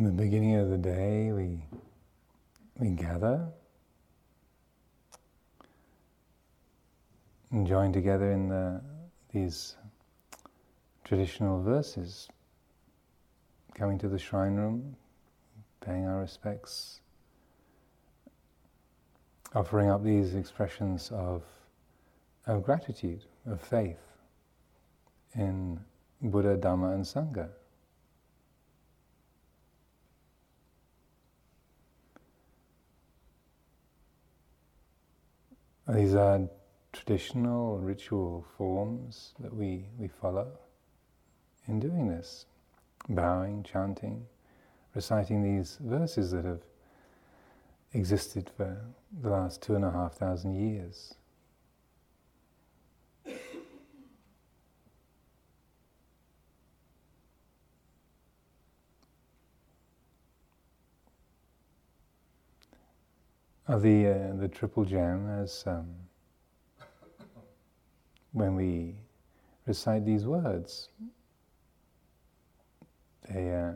In the beginning of the day, we, we gather and join together in the, these traditional verses, coming to the shrine room, paying our respects, offering up these expressions of, of gratitude, of faith in Buddha, Dhamma, and Sangha. These are traditional ritual forms that we, we follow in doing this, bowing, chanting, reciting these verses that have existed for the last two and a half thousand years. The uh, the triple gem as um, when we recite these words, they uh,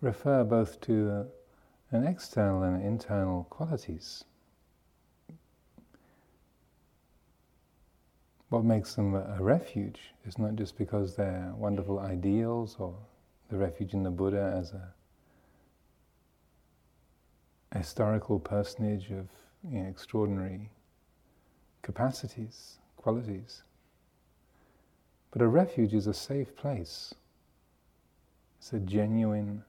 refer both to uh, an external and internal qualities. What makes them a refuge is not just because they're wonderful ideals or the refuge in the Buddha as a historical personage of you know, extraordinary capacities, qualities. But a refuge is a safe place. It's a genuine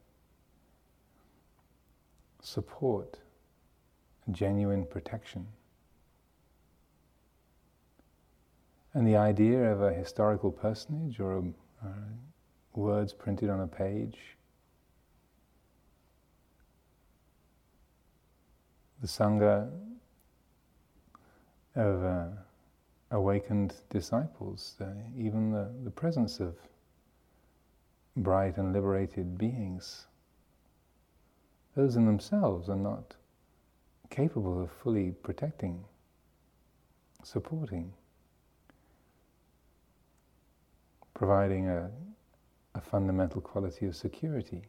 support, a genuine protection. And the idea of a historical personage or a, uh, words printed on a page the Sangha of uh, awakened disciples, uh, even the, the presence of bright and liberated beings, those in themselves are not capable of fully protecting, supporting, providing a, a fundamental quality of security.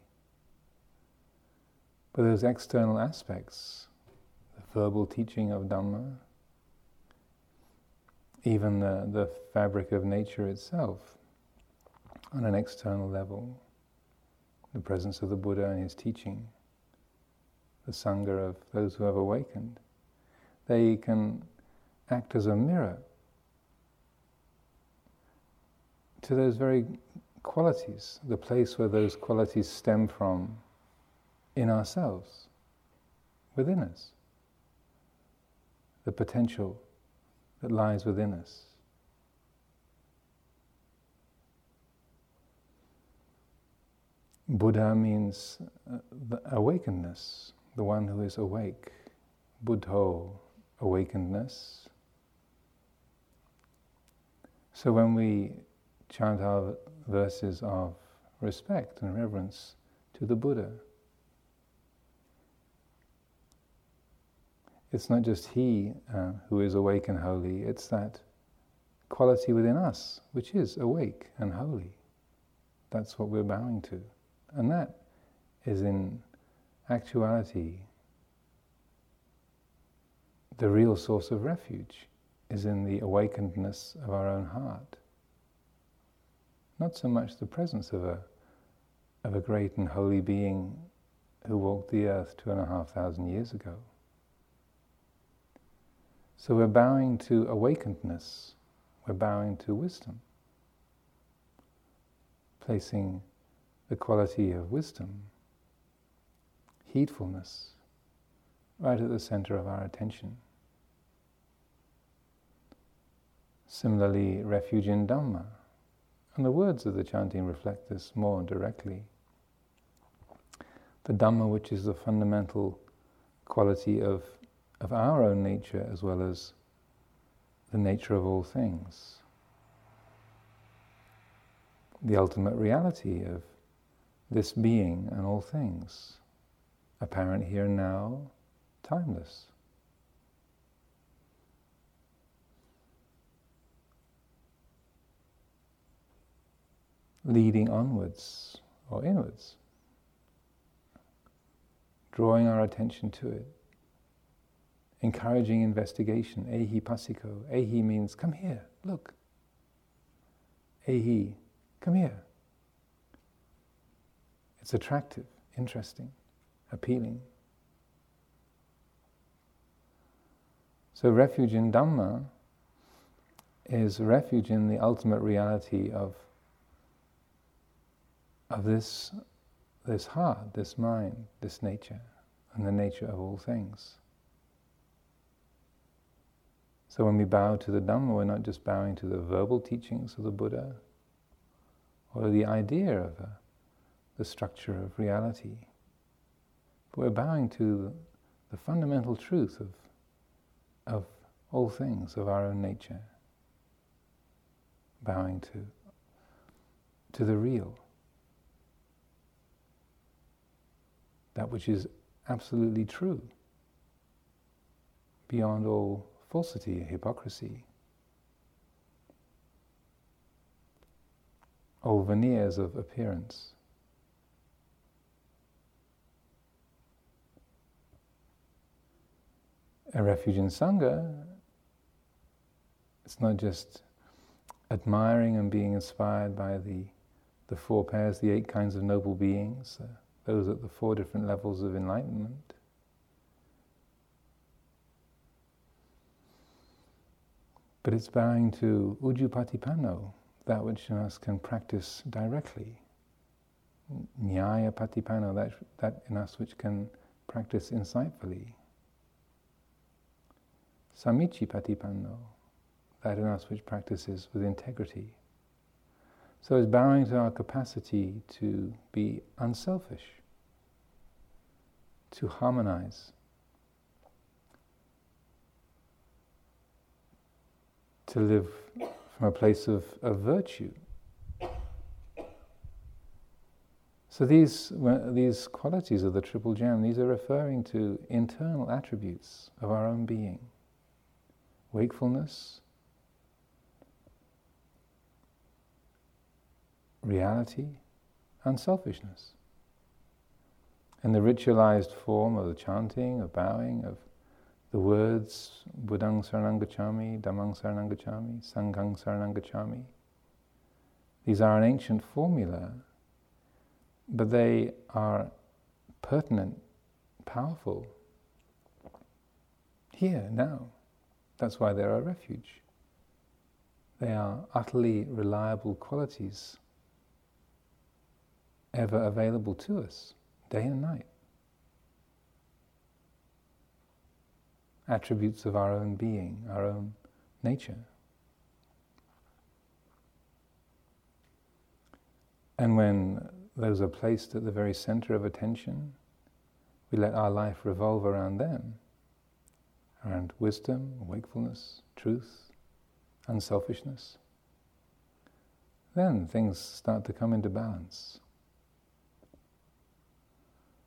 But those external aspects verbal teaching of Dhamma, even the, the fabric of nature itself, on an external level, the presence of the Buddha and his teaching, the Sangha of those who have awakened, they can act as a mirror to those very qualities, the place where those qualities stem from in ourselves, within us the potential that lies within us. Buddha means uh, the awakenedness, the one who is awake. Buddho, awakenedness. So when we chant our verses of respect and reverence to the Buddha, It's not just He uh, who is awake and holy, it's that quality within us which is awake and holy. That's what we're bowing to. And that is in actuality the real source of refuge, is in the awakenedness of our own heart. Not so much the presence of a, of a great and holy being who walked the earth two and a half thousand years ago. So we're bowing to awakenedness, we're bowing to wisdom, placing the quality of wisdom, heedfulness, right at the center of our attention. Similarly, refuge in Dhamma. And the words of the chanting reflect this more directly. The Dhamma, which is the fundamental quality of of our own nature as well as the nature of all things. The ultimate reality of this being and all things, apparent here and now, timeless. Leading onwards or inwards. drawing our attention to it, encouraging investigation. Ehi passiko. Ehi means come here, look. Ehi, come here. It's attractive, interesting, appealing. So, refuge in Dhamma is refuge in the ultimate reality of, of this, this heart, this mind, this nature, and the nature of all things. So, when we bow to the Dhamma, we're not just bowing to the verbal teachings of the Buddha or the idea of a, the structure of reality, but we're bowing to the fundamental truth of of all things, of our own nature, bowing to, to the real, that which is absolutely true, beyond all falsity, and hypocrisy, all veneers of appearance. a refuge in Sangha, it's not just admiring and being inspired by the, the four pairs, the eight kinds of noble beings, uh, those at the four different levels of enlightenment. But it's bowing to ujupatipanno, that which in us can practice directly. Nyaya patipanno, that, that in us which can practice insightfully. Samicci patipanno, that in us which practices with integrity. So it's bowing to our capacity to be unselfish, to harmonize, to live from a place of, of virtue. So these, these qualities of the Triple Gem, these are referring to internal attributes of our own being wakefulness, reality. And the ritualized form of the chanting, of bowing, of the words Buddhang Saranangachami, Dhammang Saranangachami, Sanghang Saranangachami. These are an ancient formula, but they are pertinent, powerful, here, now. That's why they're a refuge. They are utterly reliable qualities, ever available to us, day and night. Attributes of our own being, our own nature. And when those are placed at the very center of attention, we let our life revolve around them around wisdom, wakefulness, truth, unselfishness, then things start to come into balance.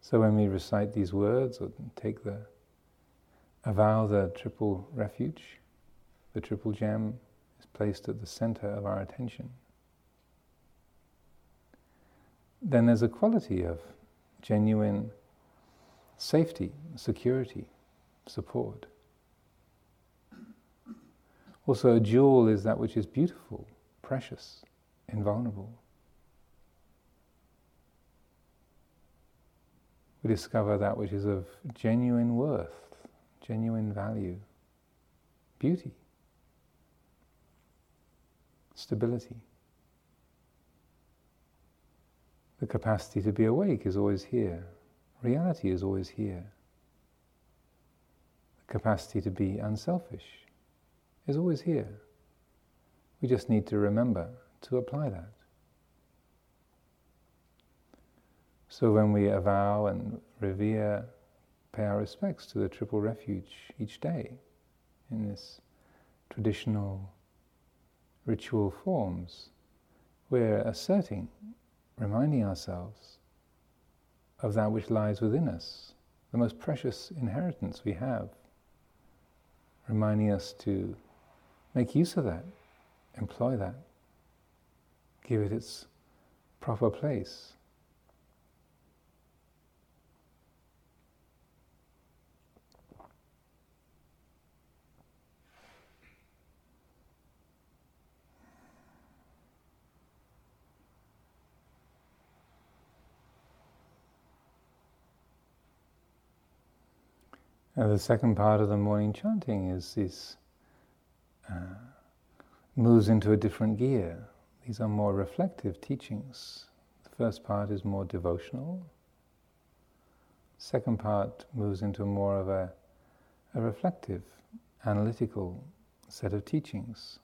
So when we recite these words or take the avow the triple refuge, the triple gem is placed at the center of our attention. Then there's a quality of genuine safety, security, support. Also, a jewel is that which is beautiful, precious, invulnerable. We discover that which is of genuine worth, genuine value, beauty, stability. The capacity to be awake is always here. Reality is always here. The capacity to be unselfish is always here. We just need to remember to apply that. So when we avow and revere, pay our respects to the Triple Refuge each day in this traditional ritual forms, we're asserting, reminding ourselves of that which lies within us, the most precious inheritance we have, reminding us to Make use of that, employ that, give it its proper place. The second part of the morning chanting is this uh, moves into a different gear. These are more reflective teachings. The first part is more devotional. Second part moves into more of a, a reflective, analytical set of teachings,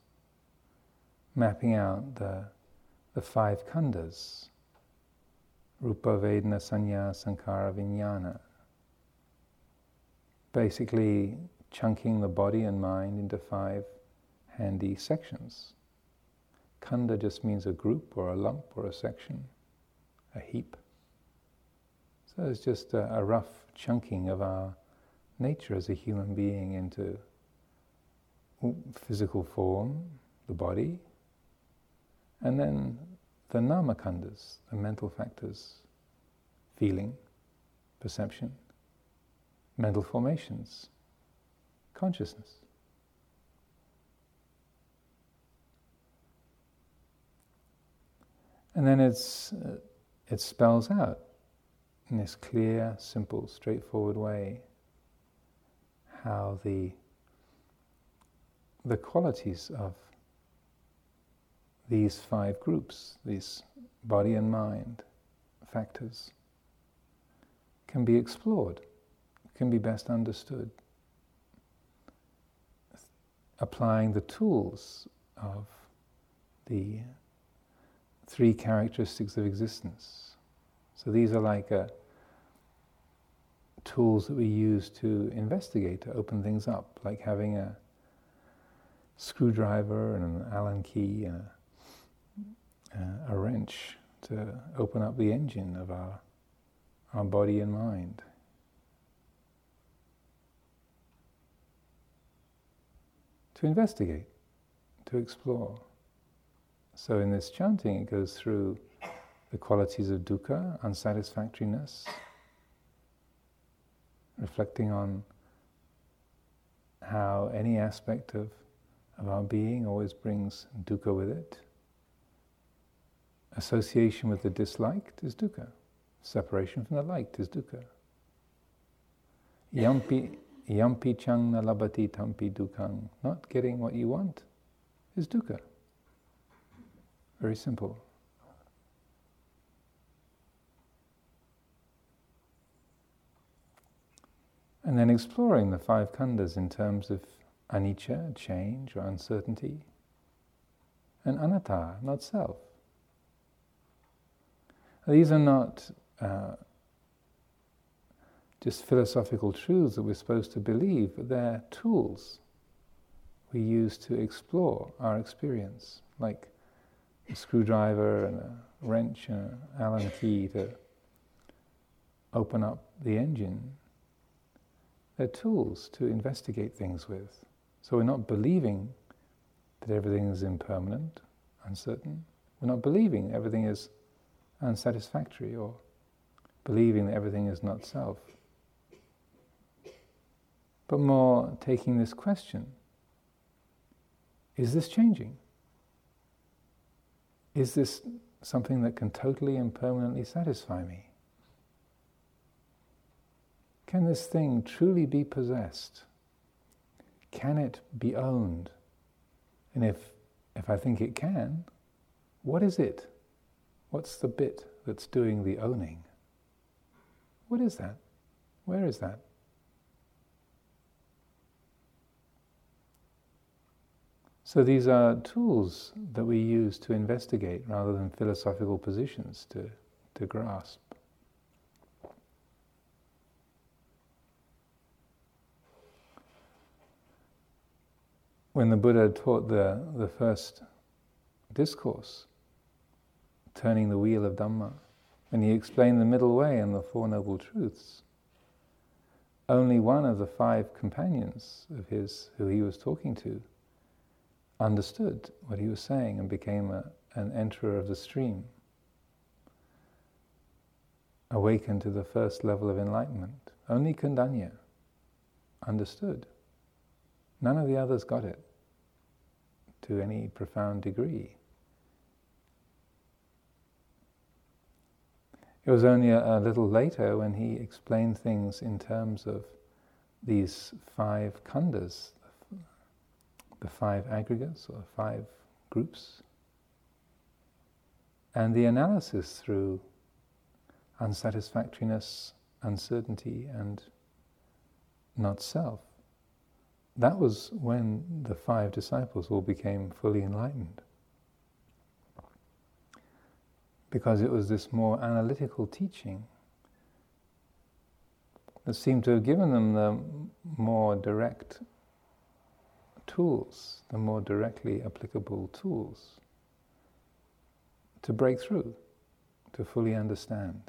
mapping out the, the five khandhas Rupa, Vedana, Sanya, sankhara, Vijnana. Basically, chunking the body and mind into five handy sections. Khandha just means a group or a lump or a section, a heap. So it's just a, a rough chunking of our nature as a human being into physical form, the body, and then the namakhandhas, the mental factors, feeling, perception, mental formations, consciousness. And then it's, uh, it spells out in this clear, simple, straightforward way how the, the qualities of these five groups, these body and mind factors, can be explored, can be best understood. Applying the tools of the three characteristics of existence. So these are like uh, tools that we use to investigate, to open things up, like having a screwdriver and an Allen key and a uh, a wrench to open up the engine of our, our body and mind. To investigate, to explore. So in this chanting, it goes through the qualities of dukkha, unsatisfactoriness, reflecting on how any aspect of, of our being always brings dukkha with it. Association with the disliked is dukkha. Separation from the liked is dukkha. Yampi, yampi chang na labati tampi dukkang. Not getting what you want is dukkha. Very simple. And then exploring the five khandhas in terms of anicca, change or uncertainty, and anatta, not self. These are not uh, just philosophical truths that we're supposed to believe, but they're tools we use to explore our experience, like a screwdriver and a wrench and an Allen key to open up the engine. They're tools to investigate things with. So we're not believing that everything is impermanent, uncertain. We're not believing everything is unsatisfactory or believing that everything is not self. But more taking this question is this changing? Is this something that can totally and permanently satisfy me? Can this thing truly be possessed? Can it be owned? And if, if I think it can, what is it? What's the bit that's doing the owning? What is that? Where is that? So these are tools that we use to investigate rather than philosophical positions to, to grasp. When the Buddha taught the, the first discourse, turning the wheel of Dhamma. And he explained the middle way and the Four Noble Truths. Only one of the five companions of his, who he was talking to, understood what he was saying and became a, an enterer of the stream, awakened to the first level of enlightenment. Only Kondanya understood. None of the others got it to any profound degree. It was only a, a little later when he explained things in terms of these five khandhas, the five aggregates or five groups, and the analysis through unsatisfactoriness, uncertainty, and not self. That was when the five disciples all became fully enlightened. Because it was this more analytical teaching that seemed to have given them the more direct tools, the more directly applicable tools to break through, to fully understand.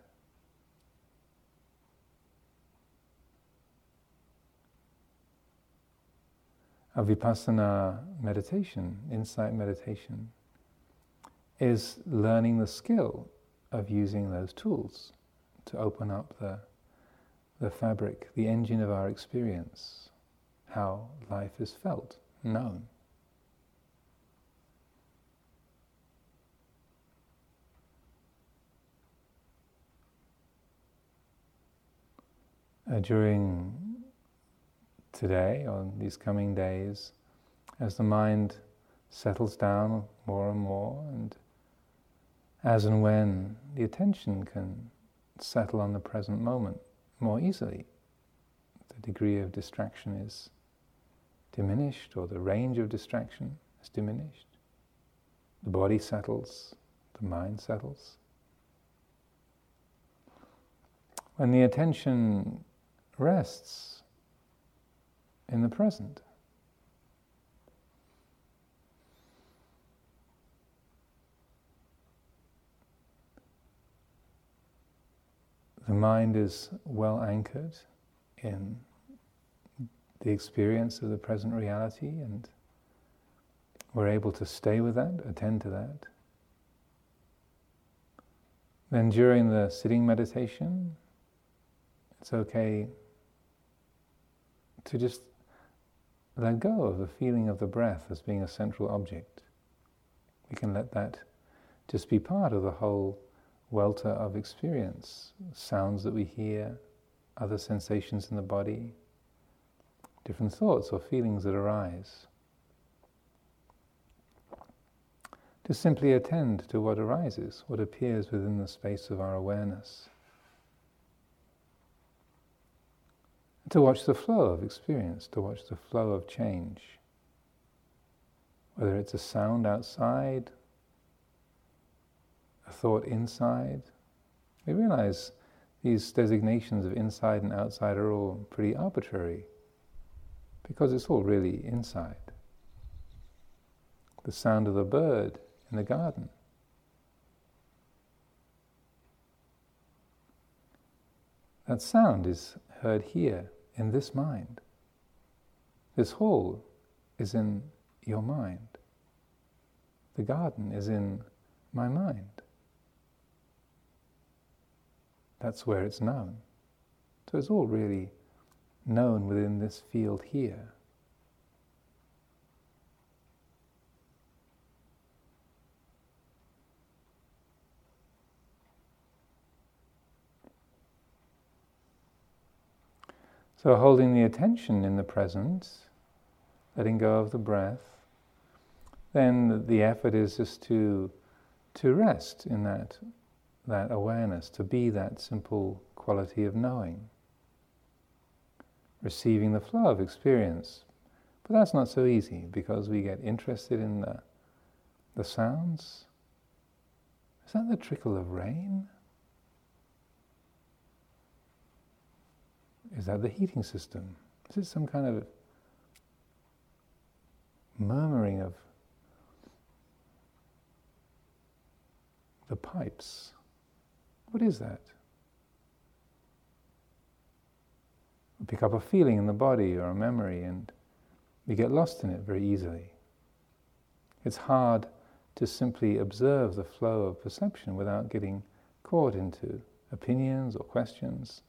A vipassana meditation, insight meditation, is learning the skill of using those tools to open up the, the fabric, the engine of our experience, how life is felt, known. Uh, during today, or these coming days, as the mind settles down more and more, and as and when the attention can settle on the present moment more easily, the degree of distraction is diminished, or the range of distraction is diminished. The body settles, the mind settles. When the attention rests in the present. The mind is well anchored in the experience of the present reality, and we're able to stay with that, attend to that. Then during the sitting meditation, it's okay to just let go of the feeling of the breath as being a central object. We can let that just be part of the whole welter of experience, sounds that we hear, other sensations in the body, different thoughts or feelings that arise. To simply attend to what arises, what appears within the space of our awareness. to watch the flow of experience, to watch the flow of change. Whether it's a sound outside, a thought inside. We realize these designations of inside and outside are all pretty arbitrary because it's all really inside. The sound of the bird in the garden. That sound is heard here in this mind. This hall is in your mind. The garden is in my mind. That's where it's known. So it's all really known within this field here. So, holding the attention in the present, letting go of the breath, then the effort is just to, to rest in that, that awareness, to be that simple quality of knowing, receiving the flow of experience. But that's not so easy because we get interested in the, the sounds. Is that the trickle of rain? Is that the heating system? Is it some kind of murmuring of the pipes? What is that? We pick up a feeling in the body or a memory and we get lost in it very easily. It's hard to simply observe the flow of perception without getting caught into opinions or questions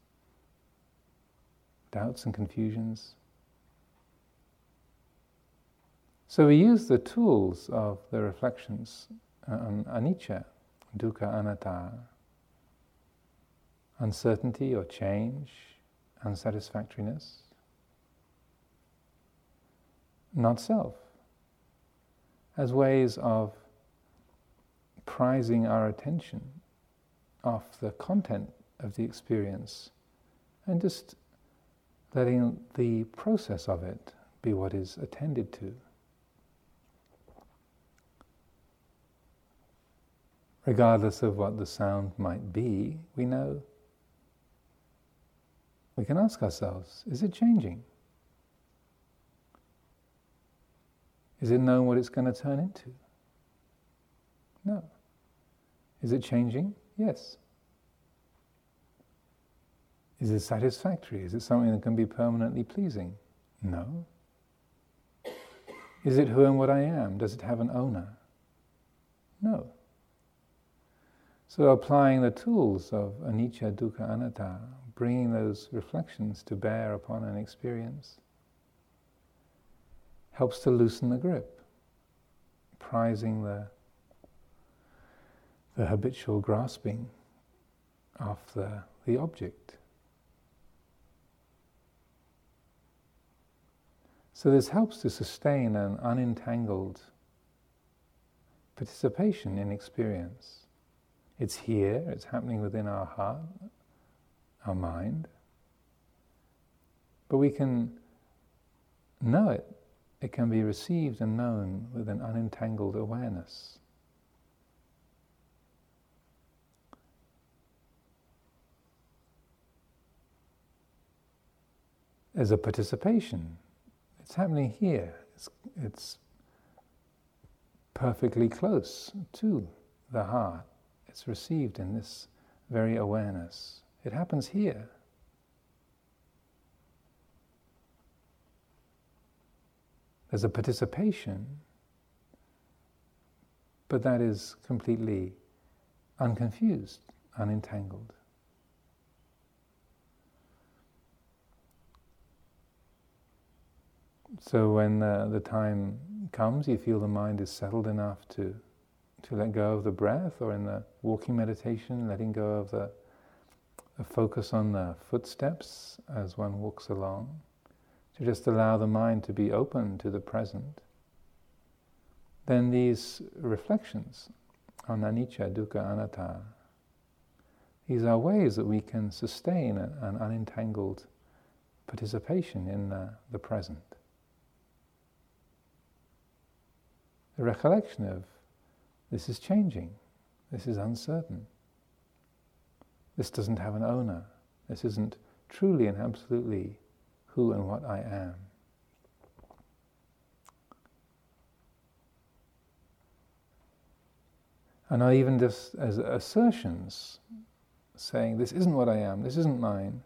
doubts and confusions. So we use the tools of the reflections uh, on anicca, dukkha, anatta, uncertainty or change, unsatisfactoriness, not self, as ways of prizing our attention off the content of the experience and just letting the process of it be what is attended to. Regardless of what the sound might be, we know, we can ask ourselves, is it changing? Is it known what it's going to turn into? No. Is it changing? Yes. Is it satisfactory? Is it something that can be permanently pleasing? No. Is it who and what I am? Does it have an owner? No. So applying the tools of anicca, dukkha, anatta, bringing those reflections to bear upon an experience, helps to loosen the grip, prizing the, the habitual grasping of the, the object. So this helps to sustain an unentangled participation in experience. It's here, it's happening within our heart, our mind, but we can know it. It can be received and known with an unentangled awareness. There's a participation it's happening here. It's, it's perfectly close to the heart. It's received in this very awareness. It happens here. There's a participation, but that is completely unconfused, unentangled. So when uh, the time comes, you feel the mind is settled enough to to let go of the breath, or in the walking meditation, letting go of the, the focus on the footsteps as one walks along, to just allow the mind to be open to the present. Then these reflections on anicca, dukkha, anatta, these are ways that we can sustain an unentangled participation in uh, the present. the recollection of this is changing, this is uncertain, this doesn't have an owner, this isn't truly and absolutely who and what I am. And not even just as assertions, saying, This isn't what I am, this isn't mine.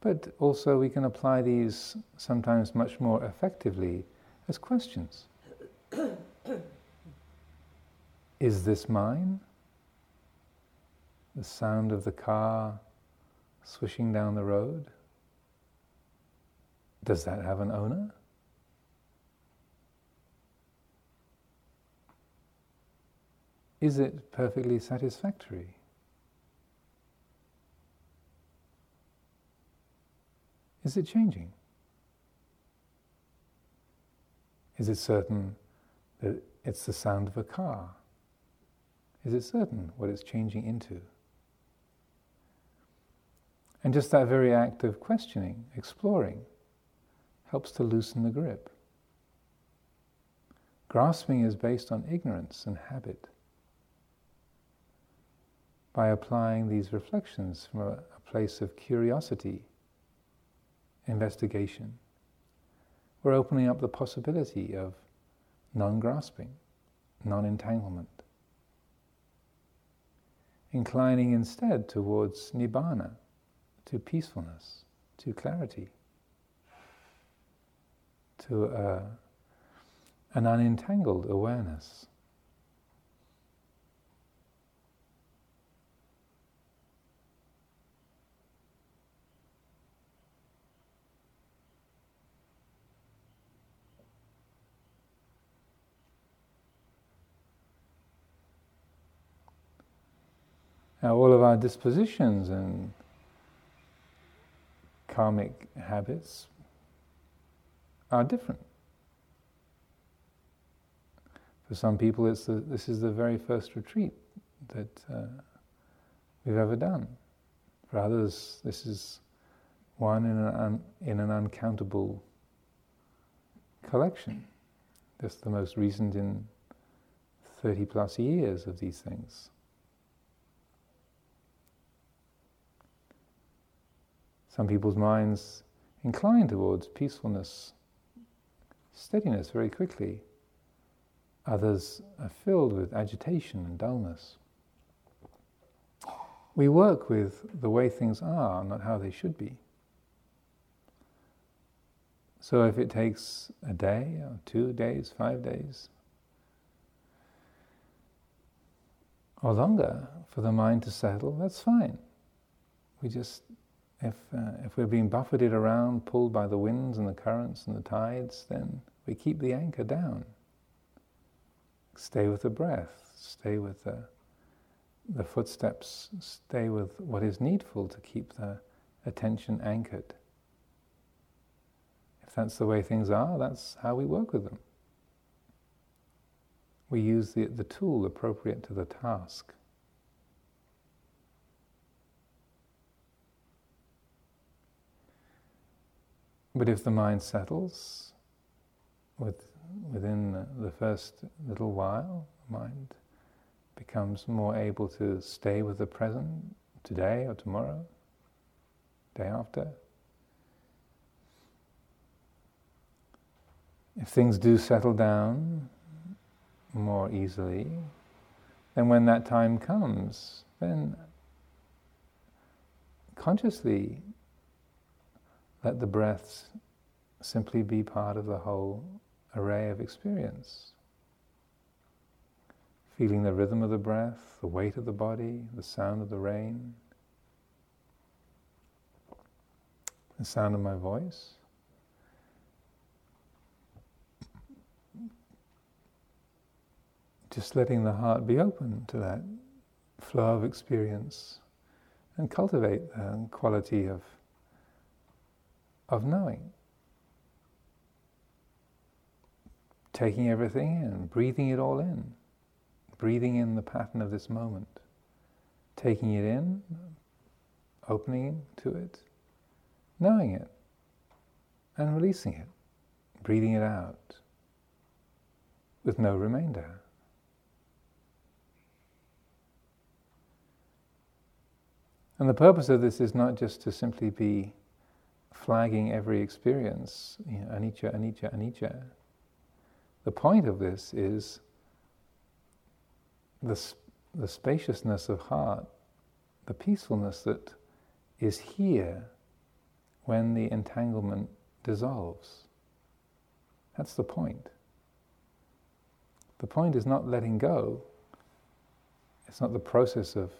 But also, we can apply these sometimes much more effectively as questions. Is this mine? The sound of the car swishing down the road? Does that have an owner? Is it perfectly satisfactory? Is it changing? Is it certain that it's the sound of a car? Is it certain what it's changing into? And just that very act of questioning, exploring, helps to loosen the grip. Grasping is based on ignorance and habit. By applying these reflections from a, a place of curiosity, investigation, we're opening up the possibility of non grasping, non entanglement inclining instead towards nibbana, to peacefulness, to clarity, to uh, an unentangled awareness. All of our dispositions and karmic habits are different. For some people, it's the, this is the very first retreat that uh, we've ever done. For others, this is one in an, un, in an uncountable collection. Just the most recent in 30 plus years of these things. Some people's minds incline towards peacefulness, steadiness very quickly. Others are filled with agitation and dullness. We work with the way things are, not how they should be. So if it takes a day or two days, five days, or longer for the mind to settle, that's fine. We just if, uh, if we're being buffeted around, pulled by the winds and the currents and the tides, then we keep the anchor down. Stay with the breath, stay with the, the footsteps, stay with what is needful to keep the attention anchored. If that's the way things are, that's how we work with them. We use the, the tool appropriate to the task. But if the mind settles with, within the first little while, the mind becomes more able to stay with the present today or tomorrow, day after. If things do settle down more easily, then when that time comes, then consciously let the breaths simply be part of the whole array of experience. Feeling the rhythm of the breath, the weight of the body, the sound of the rain, the sound of my voice. Just letting the heart be open to that flow of experience and cultivate the quality of of knowing. Taking everything in, breathing it all in, breathing in the pattern of this moment, taking it in, opening to it, knowing it, and releasing it, breathing it out with no remainder. And the purpose of this is not just to simply be flagging every experience, you know, anicca, anicca, anicca. The point of this is the, the spaciousness of heart, the peacefulness that is here when the entanglement dissolves. That's the point. The point is not letting go. It's not the process of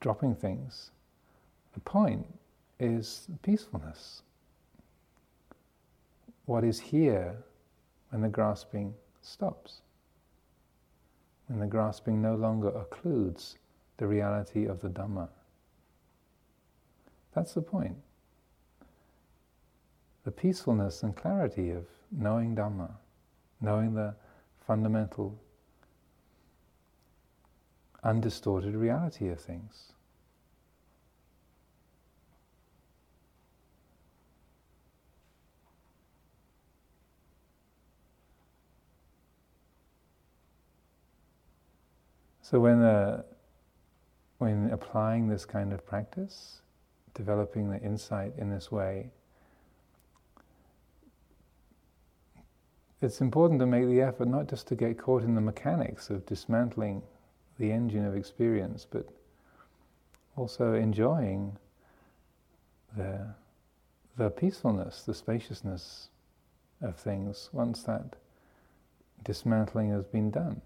dropping things. The point is peacefulness. What is here when the grasping stops? When the grasping no longer occludes the reality of the Dhamma. That's the point. The peacefulness and clarity of knowing Dhamma, knowing the fundamental, undistorted reality of things. So when uh, when applying this kind of practice, developing the insight in this way, it's important to make the effort not just to get caught in the mechanics of dismantling the engine of experience, but also enjoying the, the peacefulness, the spaciousness of things once that dismantling has been done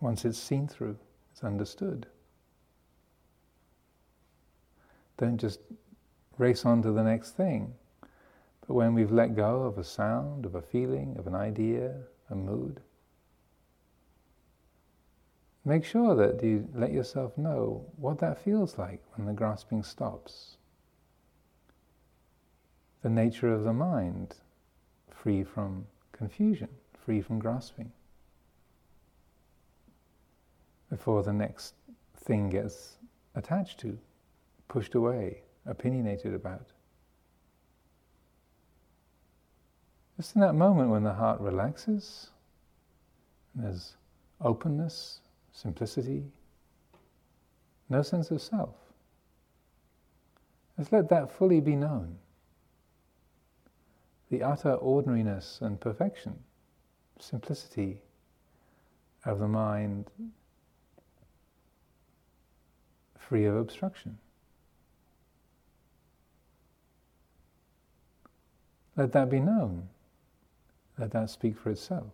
once it's seen through, it's understood. Don't just race on to the next thing. But when we've let go of a sound, of a feeling, of an idea, a mood, make sure that you let yourself know what that feels like when the grasping stops. The nature of the mind, free from confusion, free from grasping. Before the next thing gets attached to, pushed away, opinionated about. Just in that moment when the heart relaxes, there's openness, simplicity, no sense of self. Let's let that fully be known. The utter ordinariness and perfection, simplicity of the mind free of obstruction. Let that be known. Let that speak for itself.